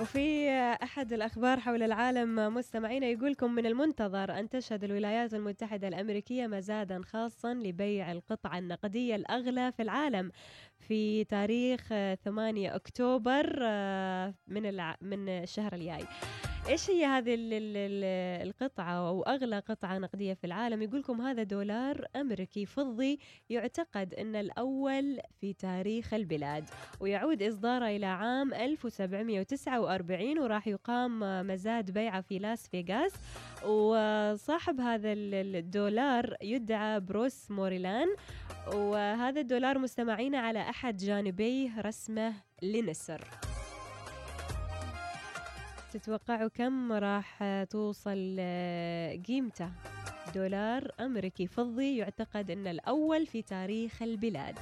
وفي أحد الأخبار حول العالم مستمعينا يقولكم من المنتظر أن تشهد الولايات المتحدة الأمريكية مزادا خاصا لبيع القطعة النقدية الأغلى في العالم في تاريخ 8 أكتوبر آه، من. من الشهر الجاي إيش هي هذه القطعة أو أغلى قطعة نقدية في العالم؟ يقول لكم هذا دولار أمريكي فضي يعتقد أن الأول في تاريخ البلاد ويعود إصداره إلى عام 1749 وراح يقام مزاد بيعه في لاس فيغاس وصاحب هذا الدولار يدعى بروس موريلان وهذا الدولار مستمعين على أحد جانبيه رسمه لنسر تتوقعوا كم راح توصل آه، قيمته؟ دولار أمريكي فضي يعتقد أن الأول في تاريخ البلاد.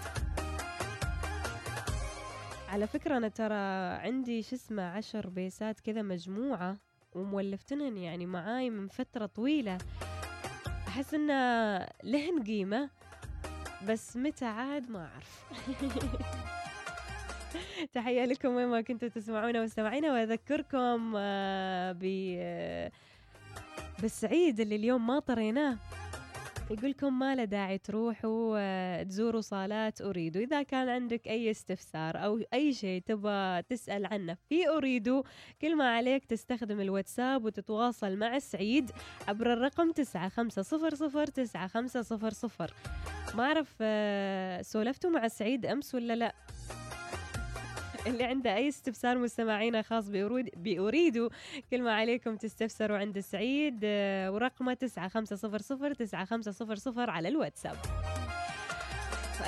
على فكرة أنا ترى عندي شو اسمه عشر بيسات كذا مجموعة ومولفتنن يعني معاي من فترة طويلة. أحس إنه لهن قيمة بس متى عاد ما أعرف. تحية لكم وين ما كنتوا تسمعونا ومستمعينا وأذكركم آه، ب آه، بالسعيد اللي اليوم ما طريناه. يقول لكم ما له داعي تروحوا آه، تزوروا صالات أريدو إذا كان عندك أي استفسار أو أي شيء تبغى تسأل عنه في أريدو كل ما عليك تستخدم الواتساب وتتواصل مع سعيد عبر الرقم تسعة خمسة صفر صفر تسعة خمسة صفر صفر. ما أعرف سولفتوا مع سعيد أمس ولا لأ؟ اللي عنده أي استفسار مستمعينا خاص بأريدو كل ما عليكم تستفسروا عند سعيد آه، ورقمه تسعة خمسة صفر صفر تسعة خمسة صفر صفر على الواتساب.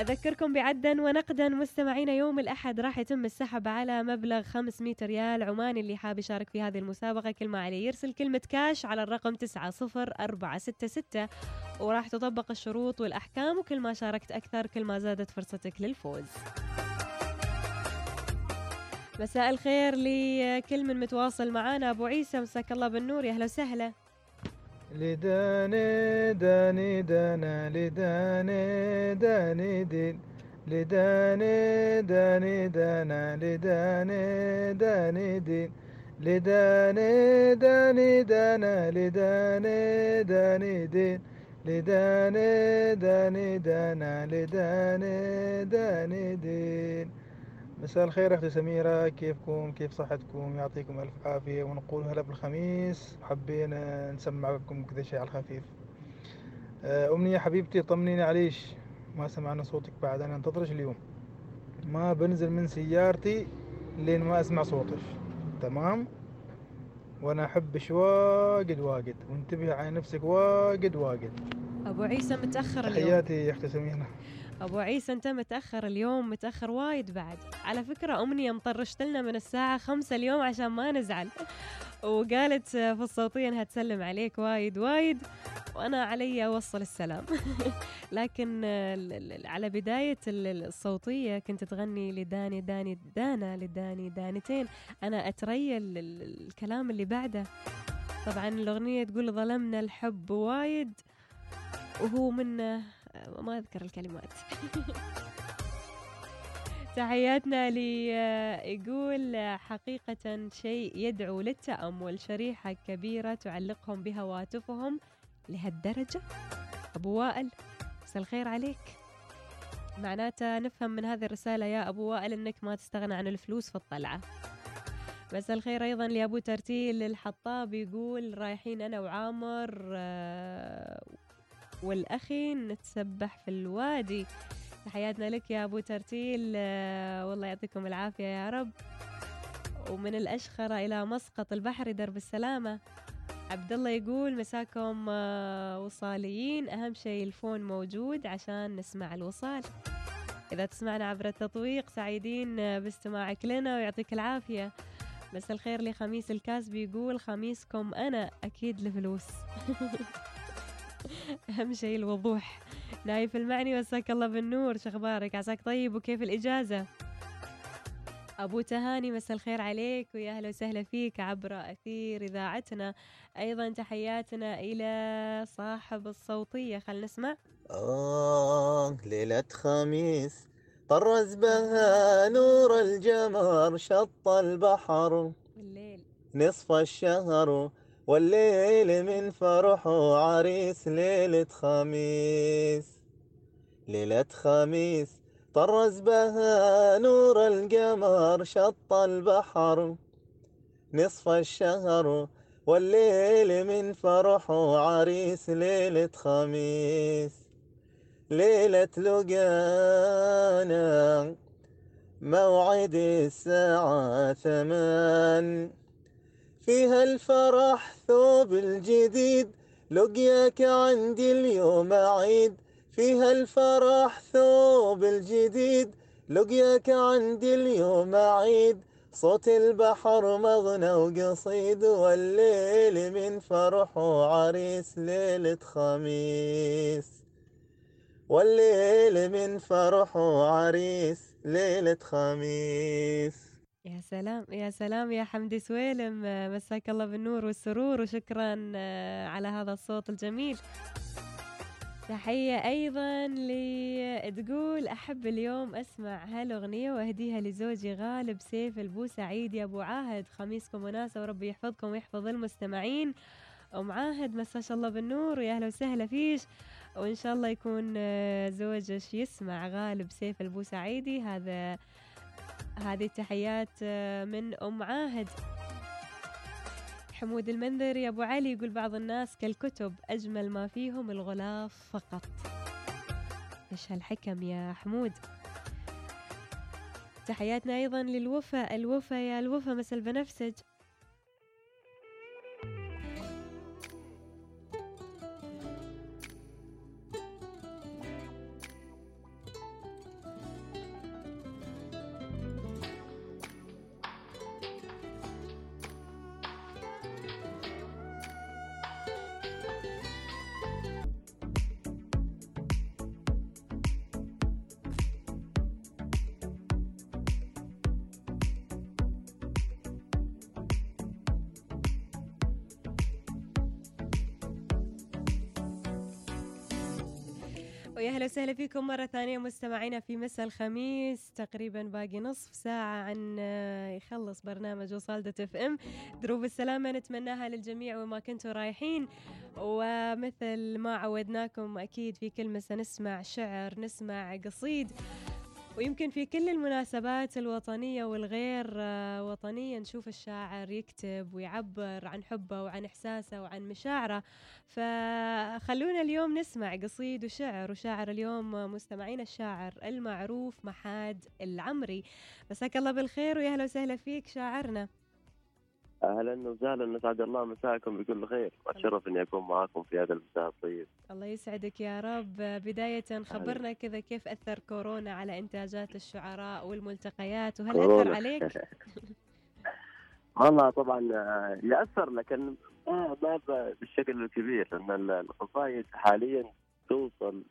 أذكركم بعدا ونقدا مستمعين يوم الأحد راح يتم السحب على مبلغ 500 ريال. عماني اللي حاب يشارك في هذه المسابقة كل ما عليه يرسل كلمة كاش على الرقم 90466 وراح تطبق الشروط والأحكام وكل ما شاركت أكثر كل ما زادت فرصتك للفوز. مساء الخير لكل من متواصل معانا. أبو عيسى مساك الله بالنور. يا أهلا وسهلا. لداني داني دانا لداني داني دين. لداني داني دانا لداني داني دين. لداني داني دانا لداني داني دين. لداني داني دانا لداني داني دين. مساء الخير أختي سميرة كيفكم؟ كيف صحتكم؟ يعطيكم ألف عافية ونقول هلا بالخميس. حبينا نسمع لكم كذا شيء على الخفيف. آه، أمنية حبيبتي طمنيني عليش. ما سمعنا صوتك بعد أنا أنتظرش اليوم. ما بنزل من سيارتي لين ما أسمع صوتك. تمام؟ وأنا أحبش واجد واجد. وانتبهي على نفسك واجد واجد. أبو عيسى متأخر اليوم. تحياتي يا أختي سميرة. أبو عيسى أنت متأخر اليوم متأخر وايد بعد. على فكرة أمنية مطرشت لنا من الساعة خمسة اليوم عشان ما نزعل. وقالت في الصوتية إنها تسلم عليك وايد وايد. وأنا علي أوصل السلام. لكن على بداية الصوتية كنت تغني لداني داني دانا لداني دانتين. أنا أتريل الكلام اللي بعده. طبعا الأغنية تقول ظلمنا الحب وايد. وهو من ما أذكر الكلمات. تحياتنا لي يقول حقيقة شيء يدعو للتأمل. شريحة كبيرة تعلقهم بهواتفهم لهالدرجة؟ أبو وائل مساء الخير عليك. معناته نفهم من هذه الرسالة يا أبو وائل أنك ما تستغنى عن الفلوس في الطلعة مساء الخير أيضا لأبو ترتيل الحطاب يقول رايحين أنا وعامر والأخي نتسبح في الوادي. تحياتنا لك يا أبو ترتيل. آه، والله يعطيكم العافية يا رب. ومن الأشخرة إلى مسقط البحر درب السلامة. عبد الله يقول مساكم آه، وصاليين. أهم شيء الفون موجود عشان نسمع الوصال. إذا تسمعنا عبر التطبيق سعيدين آه، باستماعك لنا ويعطيك العافية. مساء الخير لخميس الكاس بيقول خميسكم أنا أكيد لفلوس. أهم شيء الوضوح. نايف المعني مساك الله بالنور. شخبارك عساك طيب وكيف الإجازة؟ أبو تهاني مساء الخير عليك ويا أهلا وسهلا فيك عبر أثير إذاعتنا. أيضا تحياتنا إلى صاحب الصوتية خلنا نسمع. آه ليلة خميس. طرز بها نور الجمر شط البحر. والليل. نصف الشهر. والليل من فرحه عريس ليلة خميس. ليلة خميس طرز بها نور القمر شط البحر نصف الشهر. والليل من فرحه عريس ليلة خميس. ليلة لقانا موعد الساعة ثمان. فيها الفرح ثوب الجديد لقياك عندي اليوم عيد. فيها الفرح ثوب الجديد لقياك عندي اليوم عيد. صوت البحر مغنى وقصيد والليل من فرحه عريس ليلة خميس. والليل من فرحه عريس ليلة خميس. يا سلام يا سلام يا حمدي سويلم آه، مساك الله بالنور والسرور وشكرا آه، على هذا الصوت الجميل. تحية أيضا لي تقول أحب اليوم أسمع هالأغنية وأهديها لزوجي غالب سيف البوسعيد يا أبو عاهد خميسكم وناسة وربي يحفظكم ويحفظ المستمعين. أم عاهد مساش الله بالنور ويا أهلا وسهلا فيش. وإن شاء الله يكون آه، زوجك يسمع غالب سيف البوسعيدي هذا هذه تحيات آه، من أم عاهد. حمود المنذر يا أبو علي يقول بعض الناس كالكتب أجمل ما فيهم الغلاف فقط. إيش هالحكم يا حمود؟ تحياتنا أيضا للوفا الوفا يا الوفا مسا البنفسج ويا هلا وسهلا فيكم مرة ثانية مستمعينا في مساء الخميس. تقريبا باقي نصف ساعة عن آه، يخلص برنامج وصالدة FM. دروب السلامة نتمناها للجميع وين ما كنتوا رايحين. ومثل ما عودناكم أكيد في كل مساء نسمع شعر نسمع قصيد. ويمكن في كل المناسبات الوطنية والغير آه، وطنية نشوف الشاعر يكتب ويعبر عن حبه وعن إحساسه وعن مشاعره. فخلونا اليوم نسمع قصيد وشعر وشاعر اليوم مستمعين الشاعر المعروف محاد العمري. مساك الله بالخير ويا وسهلا فيك شاعرنا. أهلا وسهلا. اسعد الله مساكم بكل خير. واتشرف إني أكون معاكم في هذا المساء الطيب. الله يسعدك يا رب. بداية خبرنا كذا كيف أثر كورونا على إنتاجات الشعراء والملتقيات؟ وهل أثر كورونا. عليك؟ والله طبعا آه، يأثر لكن ما بالشكل الكبير لأن ال- القصايد حاليا توصل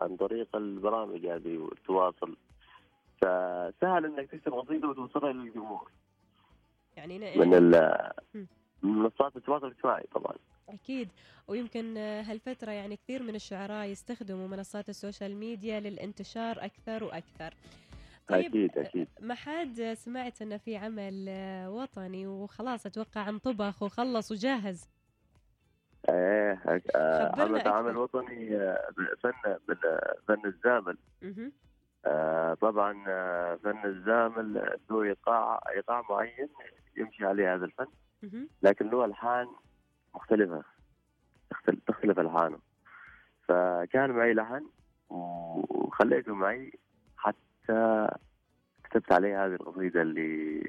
عن طريق البرامج هذه والتواصل. فسهل إنك تكتب قصيده وتوصلها للجمهور. يعني من ال- منصات التواصل الاجتماعي طبعا. أكيد. ويمكن هالفترة يعني كثير من الشعراء يستخدموا منصات السوشيال ميديا للانتشار أكثر وأكثر. طيب أكيد أكيد. محاد سمعت أنه في عمل آه، وطني وخلاص أتوقع انطبخ وخلص وجاهز. إيه آه، عمل. عمل وطني آه، فن من آه، فن الزامل. آه، طبعا آه، فن الزامل له إيقاع إيقاع معين. يمشي عليه هذا الفن. لكن له الحان مختلفة. تختلف, الحانة. فكان معي لحن وخليته معي حتى كتبت عليه هذه القصيدة اللي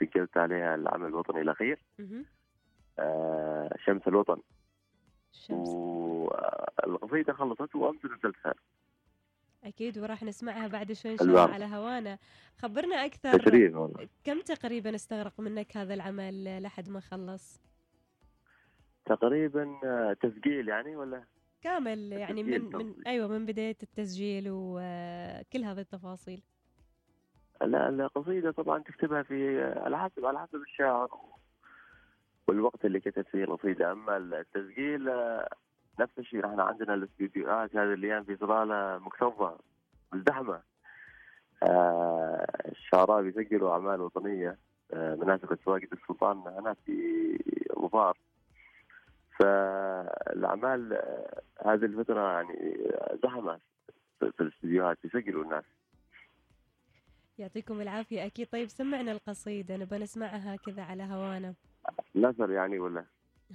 سجلت عليها العمل الوطني الأخير. آه، شمس الوطن. الشمس والقصيدة خلصت وأمس نزلتها أكيد وراح نسمعها بعد شوي إن شاء. الله على هوانا. خبرنا أكثر تشريف والله. كم تقريبا استغرق منك هذا العمل لحد ما خلص؟ تقريبا آه، تسجيل يعني ولا؟ كامل يعني من من. أيوه من بداية التسجيل وكل هذه التفاصيل. لا القصيدة طبعا تكتبها في على حسب على حسب الشاعر والوقت اللي كتب فيه القصيدة. أما التسجيل آه، نفس الشيء إحنا عندنا الاستديوهات هذه الأيام في صلالة مكتظة مزدحمة. آه، الشعراء بيسجلوا أعمال وطنية آه، مناسبة واجد السلطان هنا في ظفار فالأعمال آه، هذه الفترة يعني زحمة في الاستديوهات يسجلوا الناس. يعطيكم العافية. أكيد. طيب سمعنا القصيدة نبغى نسمعها كذا على هوانا. نثر يعني ولا؟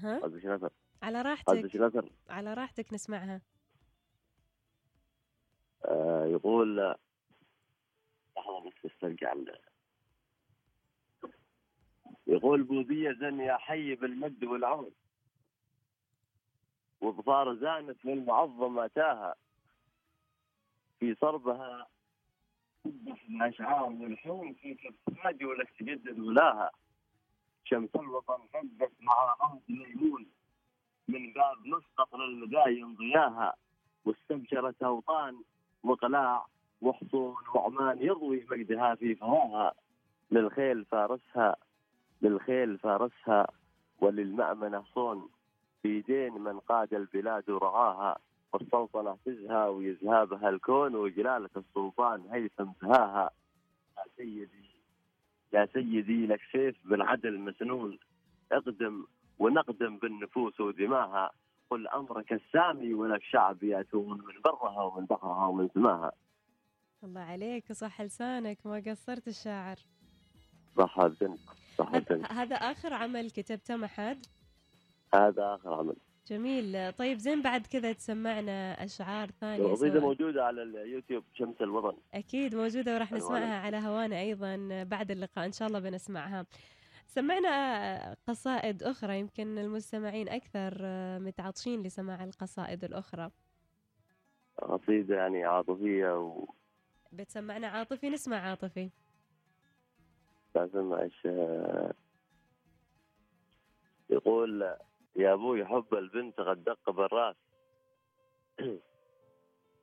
ها؟ قصدك نثر؟ على راحتك. على راحتك نسمعها. آه، يقول لحظة بس استرجع يقول بوذية زن يا حي بالمد والعون وظفار زانت للمعظم أتاها. في صربها الأشعار والحوم في كفاج ولك تجدد ولاها. شمس الوطن حبت مع أرض ميمون. من باب مسقط للمداين ضياها واستبشرت أوطان وقلاع وحصون وعمان يضوي مجدها في فواها للخيل فارسها للخيل فارسها وللمأمنة صون في دين من قاد البلاد ورعاها والسلطنة تزهى ويزهابها الكون وجلالة السلطان هيثم زهاها. يا سيدي يا سيدي لك سيف بالعدل مسنون. اقدم ونقدم بالنفوس ودماها. قل امرك السامي ولك شعب يأتون من برها ومن بحرها ومن سماها. الله عليك وصح لسانك ما قصرت الشاعر. صح الجن صح هذا الجن هذا آخر عمل كتبته محد هذا آخر عمل. جميل. طيب زين بعد كذا تسمعنا أشعار ثانية القصيده موجودة على اليوتيوب شمس الوطن. أكيد موجودة وراح. نسمعها على هوانا أيضا بعد اللقاء. إن شاء الله بنسمعها. سمعنا قصائد أخرى يمكن المستمعين أكثر متعطشين لسماع القصائد الأخرى. قصيده يعني عاطفية و بتسمعنا عاطفي نسمع عاطفي. اسمع إيش آه، يقول يا أبوي حب البنت قد دق بالراس.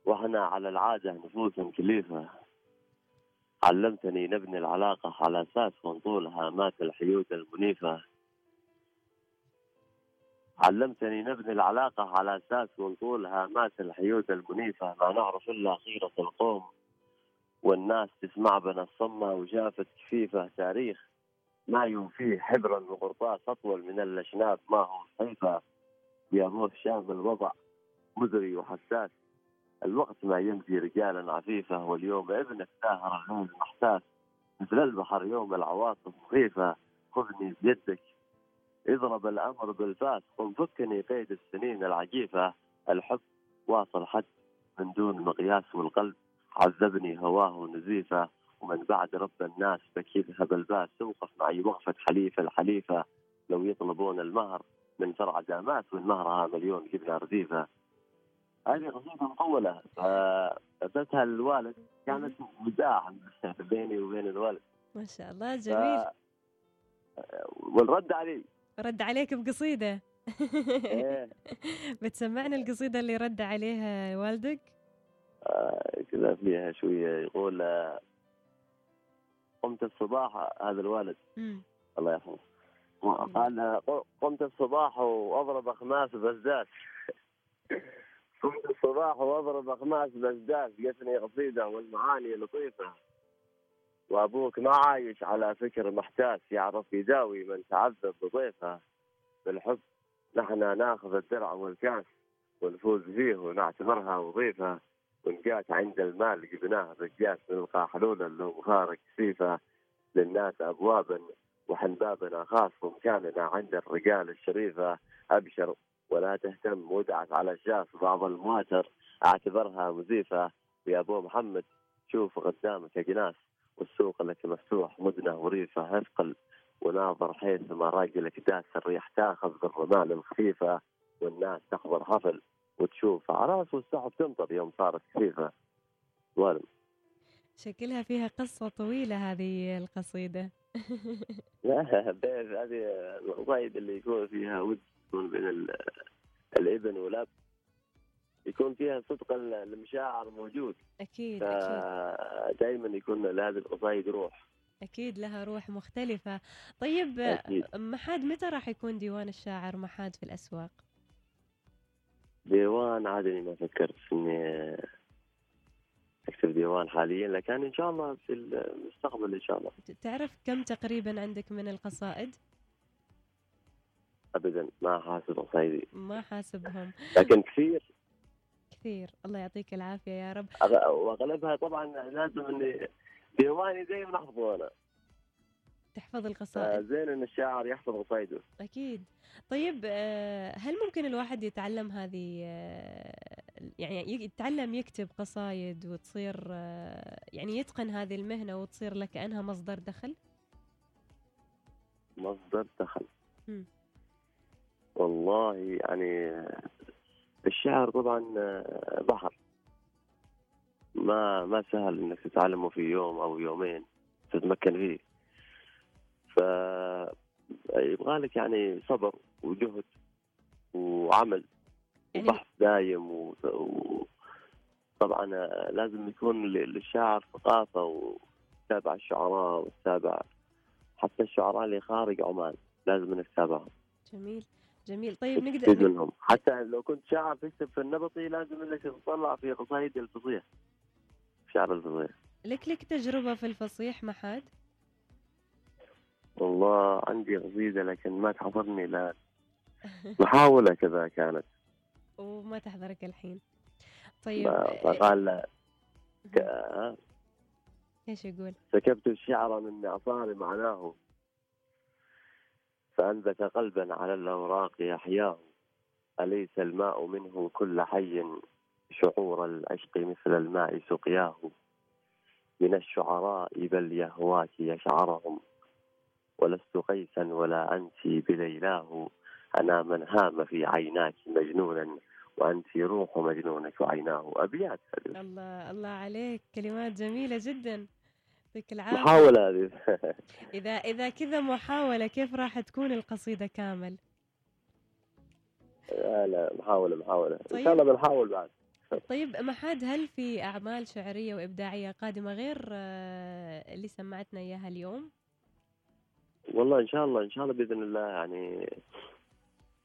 وإحنا على العادة نفوس كليفة. علمتني نبني العلاقة على أساس من طولها مات الحيود المنيفة. علمتني نبني العلاقة على أساس من طولها مات الحيود المنيفة. ما نعرف إلا خيرة القوم والناس تسمع بنا الصمة وشافت كفيفة تاريخ. ما يوفيه حبرا وقرطاس أطول من الأشناب ما هو صيفة يا موت شاب الوضع. مزري وحساس الوقت ما يمضي رجالا عفيفة واليوم ابنك ساهر الليل محتاس مثل البحر يوم العواصف مخيفة خذني بيدك. اضرب الأمر بالفاس قم فكني قيد السنين العجيفة. الحب واصل حد من دون مقياس والقلب. عذبني هواه نزيفة. ومن بعد رب الناس بكيتها بالباس توقف معي وقفة حليفة الحليفة. لو يطلبون المهر من فرع دامات والمهرها مليون جبنة رديفة هذه قصيدة مطولة. فأتتها الوالد كانت مزاح بيني وبين الوالد. ما شاء الله ف... جميل والرد علي. رد عليك بقصيدة. إيه. بتسمعنا القصيدة اللي رد عليها والدك؟ آه، كذا فيها شوية. يقول آه، قمت الصباح هذا الوالد. مم. الله يحفظه. قال قمت الصباح وأضرب أخماس بزداس قمت الصباح واضرب اخماس بزداس جتني قصيده والمعاني لطيفة. وأبوك ما عايش على فكر محتاس يعرف يداوي من تعذب بضيفه بالحب نحن ناخذ الدرع والكاس ونفوز فيه ونعتبرها وظيفة. ونقاس عند المال جبناه بالقاس نلقى حلولا لو مخارج كثيفه للناس أبوابا وحن بابنا خاص ومكاننا عند الرجال الشريفة. أبشر ولا تهتم ودعت على الشاف بعض المواتر. أعتبرها مزيفه يا أبو محمد. شوف قدامك اجناس والسوق لك مفتوح مدنة وريفة اثقل وناظر حيث ما راجلك داس الريح تاخذ بالرمال الخفيفة والناس تحضر حفل وتشوف. عراس والسحب تمطر يوم صارت كثيفه والد شكلها فيها قصة طويلة هذه القصيدة. لا هذه القصايد اللي يكون فيها ود. يكون بين ال- الإبن والأب يكون فيها صدق ال- المشاعر موجود. أكيد أكيد. فدائما يكون لهذه القصايد روح. أكيد لها روح مختلفة. طيب أكيد. محاد متى راح يكون ديوان الشاعر محاد في الأسواق؟ ديوان عادي ما فكرت إني أكتب ديوان حاليا لكن إن شاء الله في المستقبل إن شاء الله. تعرف كم تقريبا عندك من القصائد؟ ابدا ما حاسب قصايدي ما حاسبهم. لكن كثير. كثير. الله يعطيك العافية يا رب. وأغلبها طبعا لازم إني ديواني زي ما أحفظه أنا. تحفظ القصائد. زين إن الشاعر يحفظ قصايده أكيد. طيب آه، هل ممكن الواحد يتعلم هذه آه، يعني يتعلم يكتب قصايد وتصير آه، يعني يتقن هذه المهنة وتصير له كأنها مصدر دخل؟ مصدر دخل. والله يعني الشعر طبعا بحر. ما ما سهل إنك تتعلمه في يوم أو يومين تتمكن فيه. ف يبغى لك يعني صبر وجهد وعمل يعني- وبحث دايم و... و... طبعا لازم يكون للشاعر ثقافة وتتابع الشعراء وتتابع حتى الشعراء اللي خارج عمان لازم إنك تتابعهم. جميل. جميل. طيب تستفيد نقدر منهم. حتى لو كنت شاعر تكتب في النبطي لازم إنك تطلع في قصايد الفصيح. شعر الفصيح. لك لك تجربة في الفصيح محاد والله عندي قصيدة لكن ما تحضرني لا. محاولة كذا كانت. وما تحضرك الحين. طيب ما- فقال لا. ك- إيش يقول؟ سكبت الشعر من معصار معناه. فأنبت قلبا على الأوراق يحياه أليس الماء منه كل حي؟ شعور العشق مثل الماء سقياه. من الشعراء بل يهواك يشعرهم. ولست قيسا ولا أنت بليلاه. أنا من هام في عيناك مجنونا وأنت روح مجنونك عيناه. أبيات. الله الله عليك. كلمات جميلة جدا. يعطيك العافية محاولة هذه إذا إذا كذا محاولة كيف راح تكون القصيدة كامل؟ لا لا محاولة محاولة إن طيب. شاء الله بنحاول بعد طيب محاد هل في أعمال شعرية وإبداعية قادمة غير آه، اللي سمعتنا إياها اليوم؟ والله إن شاء الله إن شاء الله بإذن الله يعني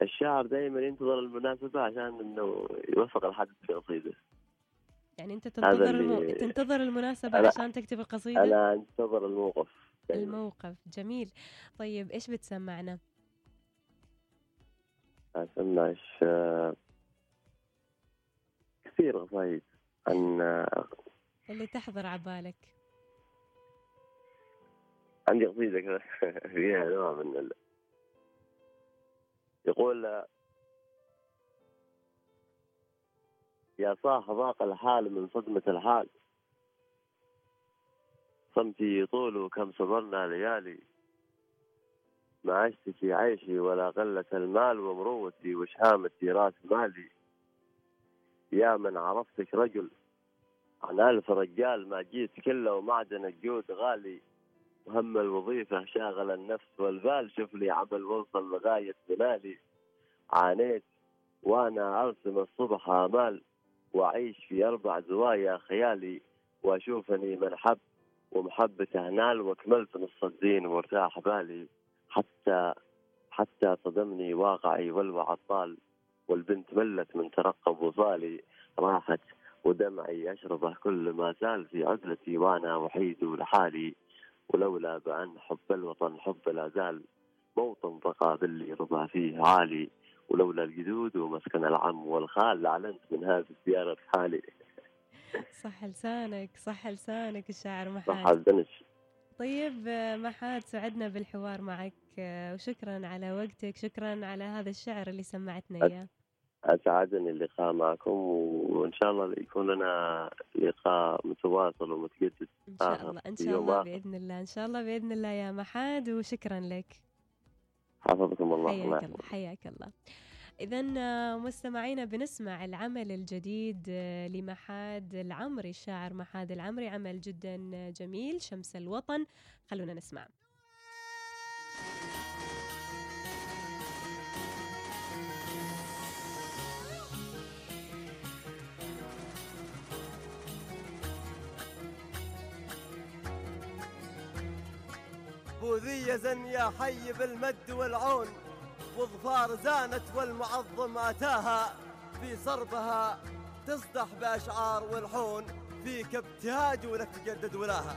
الشاعر دائما ينتظر المناسبة عشان إنه يوفق الحدث في قصيدة يعني أنت تنتظر. اللي- تنتظر المناسبة أنا- عشان تكتب القصيدة؟ أنا أنتظر الموقف دايماً. الموقف جميل طيب إيش بتسمعنا؟ أسمع إيش كثير قصايد عن اللي تحضر عبالك عندي قصيدة كذا فيها نوع من ال... يقول يا صاح ضاق الحال من صدمة الحال. صمتي يطول كم صبرنا ليالي. ما أشتكي عيشي ولا قلة المال ومروتي وشهامتي راس مالي. يا من عرفتك رجل عن ألف رجال ما جيت كله ومعدن الجود غالي. وهم الوظيفة شاغل النفس والبال. شوف لي عمل وصل لغاية منالي عانيت وأنا أرسم الصبح آمال. وأعيش في أربع زوايا خيالي وأشوفني من حب ومحبته نال وكملت نص الدين وارتاح بالي حتى حتى صدمني واقعي والوعى طال والبنت ملت من ترقب وصالي راحت ودمعي أشربه كل ما زال في عزلتي وأنا وحيد لحالي ولولا بأن حب الوطن حب لا زال موطن بقى باللي رضا فيه عالي. ولولا الجدود ومسكن العم والخال لعلنت من هذه الزيارة حالي صح لسانك صح لسانك الشاعر صح محاد الدنش طيب محاد سعدنا بالحوار معك وشكرا على وقتك شكرا على هذا الشعر اللي سمعتنا إياه. أسعدني اللقاء معكم وإن شاء الله يكون لنا لقاء متواصل ومتجدد. إن شاء الله إن في شاء الله. بإذن الله إن شاء الله بإذن الله يا محاد وشكرا لك. حفظكم الله. حياك الله حياك الله. إذا مستمعينا بنسمع العمل الجديد آه، لمحاد العمري الشاعر محاد العمري. عمل جدا جميل شمس الوطن. خلونا نسمع. زن يا حي بالمد والعون وظفار زانت والمعظم أتاها. في صربها تصدح بأشعار والحون فيك ابتهاج ولك تجدد ولاها.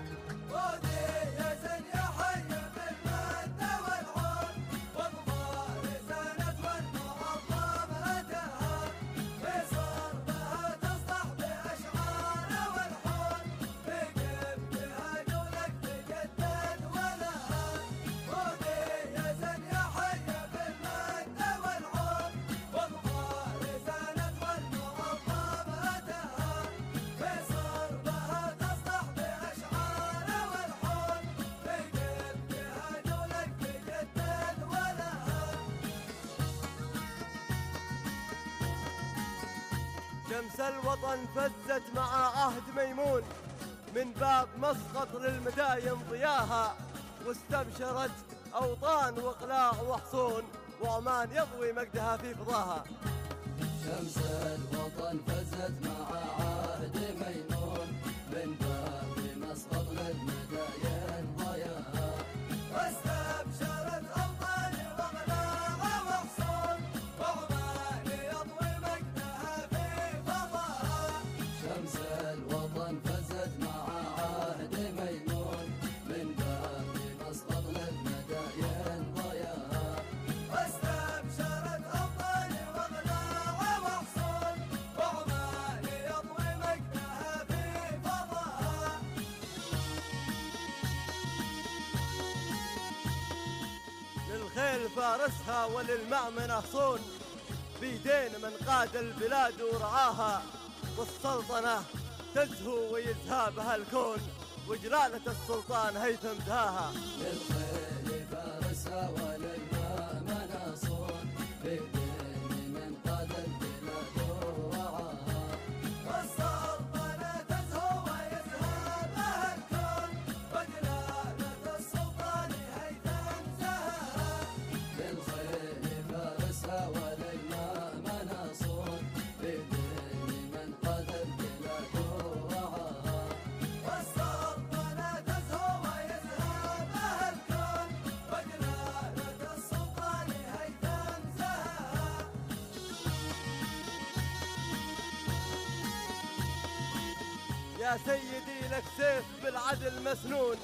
شمس الوطن فزت مع عهد ميمون من باب مسقط للمدايم ضياها واستبشرت أوطان وإقلاع وحصون وعمان يضوي مجدها في فضاها. شمس الوطن فزت مع عهد ميمون للخيل فارسها وللمأمنة صون. بيدين من قاد البلاد ورعاها والسلطنة تزهو ويزهى بها الكون. وجلالة السلطان هيثم دهاها للخيل فارسها يا سيدي لك سيف بالعدل مسنون.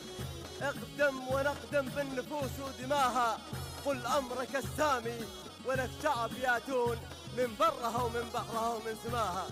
اقدم ونقدم بالنفوس ودماها قل امرك السامي ولك شعب ياتون. من برها ومن بحرها ومن سماها.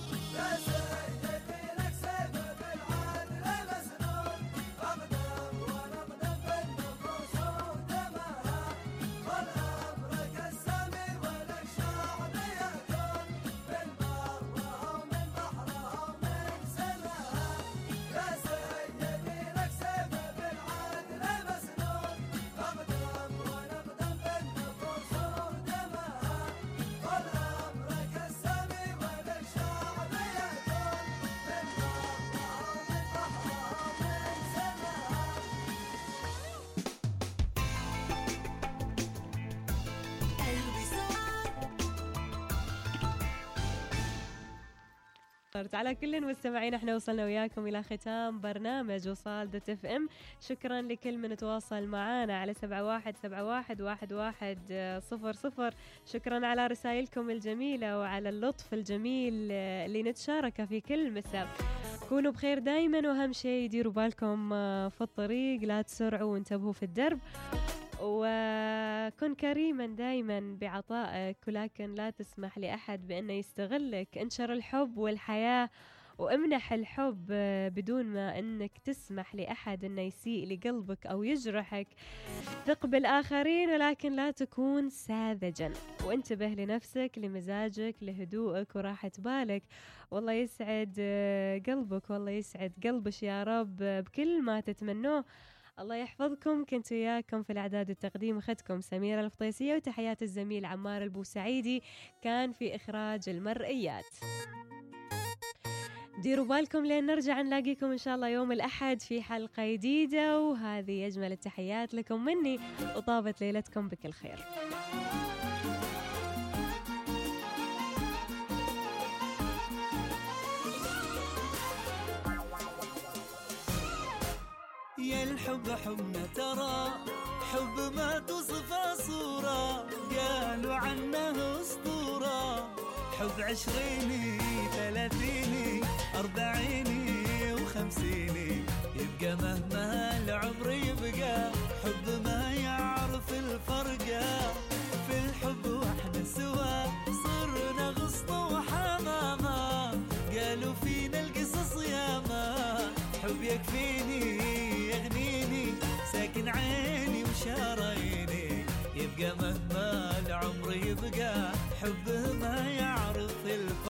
على كل مستمعين إحنا وصلنا وياكم إلى ختام برنامج وصال دوت إف إم. شكرا لكل من تواصل معنا على سبعة واحد سبعة واحد واحد واحد صفر صفر. شكرا على رسائلكم الجميلة وعلى اللطف الجميل اللي نتشاركه في كل مساء. كونوا بخير دايما وأهم شيء ديروا بالكم آه، في الطريق لا تسرعوا وانتبهوا في الدرب. وكن كريما دائما بعطائك ولكن لا تسمح لأحد بأنه يستغلك. انشر الحب والحياة وامنح الحب بدون ما أنك تسمح لأحد أنه يسيء لقلبك أو يجرحك. ثق بالآخرين ولكن لا تكون ساذجا. وانتبه لنفسك لمزاجك لهدوءك وراحة بالك. والله يسعد قلبك والله يسعد قلبش يا رب بكل ما تتمنوه. الله يحفظكم. كنت وياكم في الإعداد والتقديم أخذتكم سميرة الفطيسية وتحيات الزميل عمار البوسعيدي. كان في إخراج المرئيات. ديروا بالكم لين نرجع نلاقيكم إن شاء الله يوم الأحد في حلقة جديدة. وهذه أجمل التحيات لكم مني وطابت ليلتكم بكل خير. الحب حبنا ترى حب ما توصفه صورة. قالوا عنه أسطورة. حب عشريني ثلاثيني أربعيني وخمسيني يبقى مهما يبقى حبه